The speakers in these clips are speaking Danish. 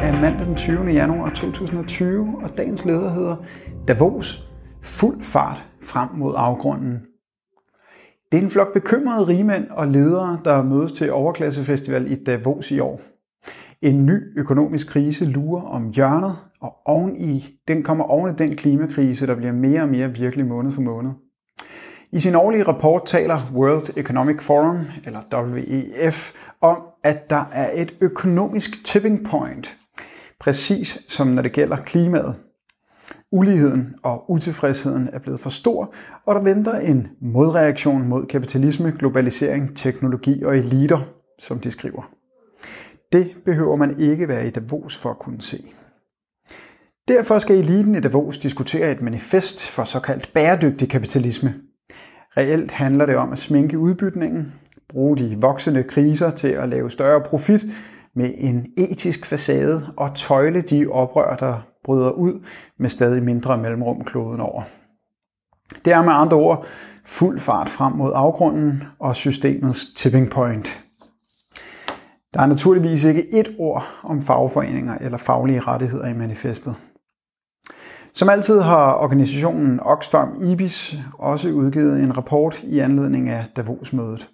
er mandag den 20. januar 2020, og dagens leder hedder Davos. Fuld fart frem mod afgrunden. Det er en flok bekymrede rigmænd og ledere, der mødes til Overklassefestival i Davos i år. En ny økonomisk krise lurer om hjørnet, og oven i, den kommer oven i den klimakrise, der bliver mere og mere virkelig måned for måned. I sin årlige rapport taler World Economic Forum, eller WEF, om, at der er et økonomisk tipping point, præcis som når det gælder klimaet. Uligheden og utilfredsheden er blevet for stor, og der venter en modreaktion mod kapitalisme, globalisering, teknologi og eliter, som de skriver. Det behøver man ikke være i Davos for at kunne se. Derfor skal eliten i Davos diskutere et manifest for såkaldt bæredygtig kapitalisme. Reelt handler det om at sminke udbytningen, bruge de voksende kriser til at lave større profit med en etisk facade og tøjle de oprør, der bryder ud med stadig mindre mellemrum kloden over. Det er med andre ord fuld fart frem mod afgrunden og systemets tipping point. Der er naturligvis ikke et ord om fagforeninger eller faglige rettigheder i manifestet. Som altid har organisationen Oxfam IBIS også udgivet en rapport i anledning af Davos-mødet.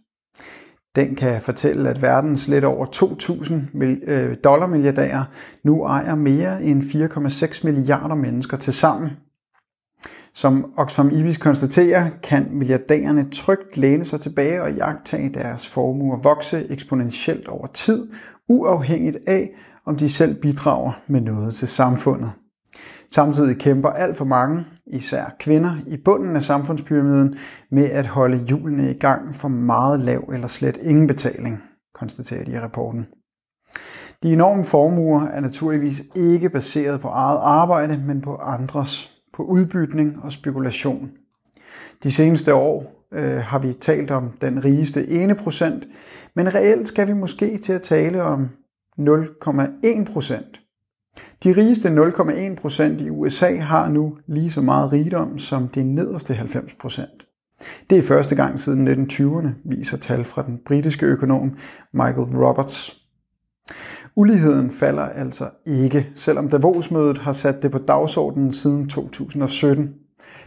Den kan fortælle, at verdens lidt over 2.000 øh, dollarmilliardærer milliardærer nu ejer mere end 4,6 milliarder mennesker til sammen. Som Oxfam Ibis konstaterer, kan milliardærerne trygt læne sig tilbage og jagtage deres formuer vokse eksponentielt over tid, uafhængigt af, om de selv bidrager med noget til samfundet. Samtidig kæmper alt for mange, især kvinder, i bunden af samfundspyramiden med at holde hjulene i gang for meget lav eller slet ingen betaling, konstaterer de i rapporten. De enorme formuer er naturligvis ikke baseret på eget arbejde, men på andres, på udbytning og spekulation. De seneste år øh, har vi talt om den rigeste ene procent, men reelt skal vi måske til at tale om 0,1 procent de rigeste 0,1 procent i USA har nu lige så meget rigdom som de nederste 90 procent. Det er første gang siden 1920'erne, viser tal fra den britiske økonom Michael Roberts. Uligheden falder altså ikke, selvom Davos-mødet har sat det på dagsordenen siden 2017.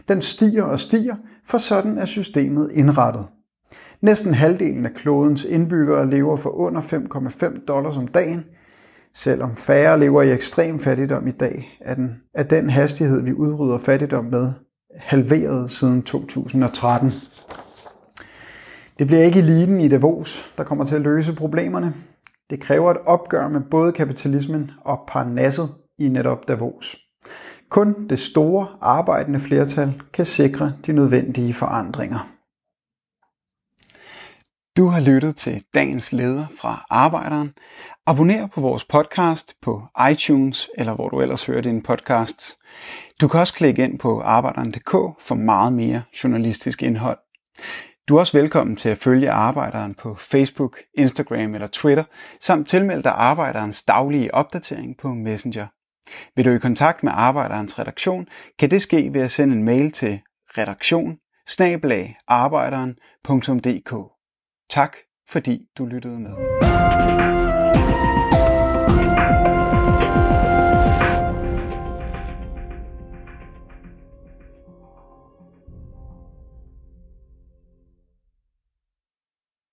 Den stiger og stiger, for sådan er systemet indrettet. Næsten halvdelen af klodens indbyggere lever for under 5,5 dollars om dagen – Selvom færre lever i ekstrem fattigdom i dag, er den, er den hastighed, vi udrydder fattigdom med, halveret siden 2013. Det bliver ikke eliten i Davos, der kommer til at løse problemerne. Det kræver et opgør med både kapitalismen og parnasset i netop Davos. Kun det store arbejdende flertal kan sikre de nødvendige forandringer. Du har lyttet til dagens leder fra Arbejderen. Abonner på vores podcast på iTunes eller hvor du ellers hører din podcast. Du kan også klikke ind på arbejderen.dk for meget mere journalistisk indhold. Du er også velkommen til at følge Arbejderen på Facebook, Instagram eller Twitter, samt tilmelde dig Arbejderens daglige opdatering på Messenger. Vil du i kontakt med Arbejderens redaktion, kan det ske ved at sende en mail til redaktion Tak fordi du lyttede med.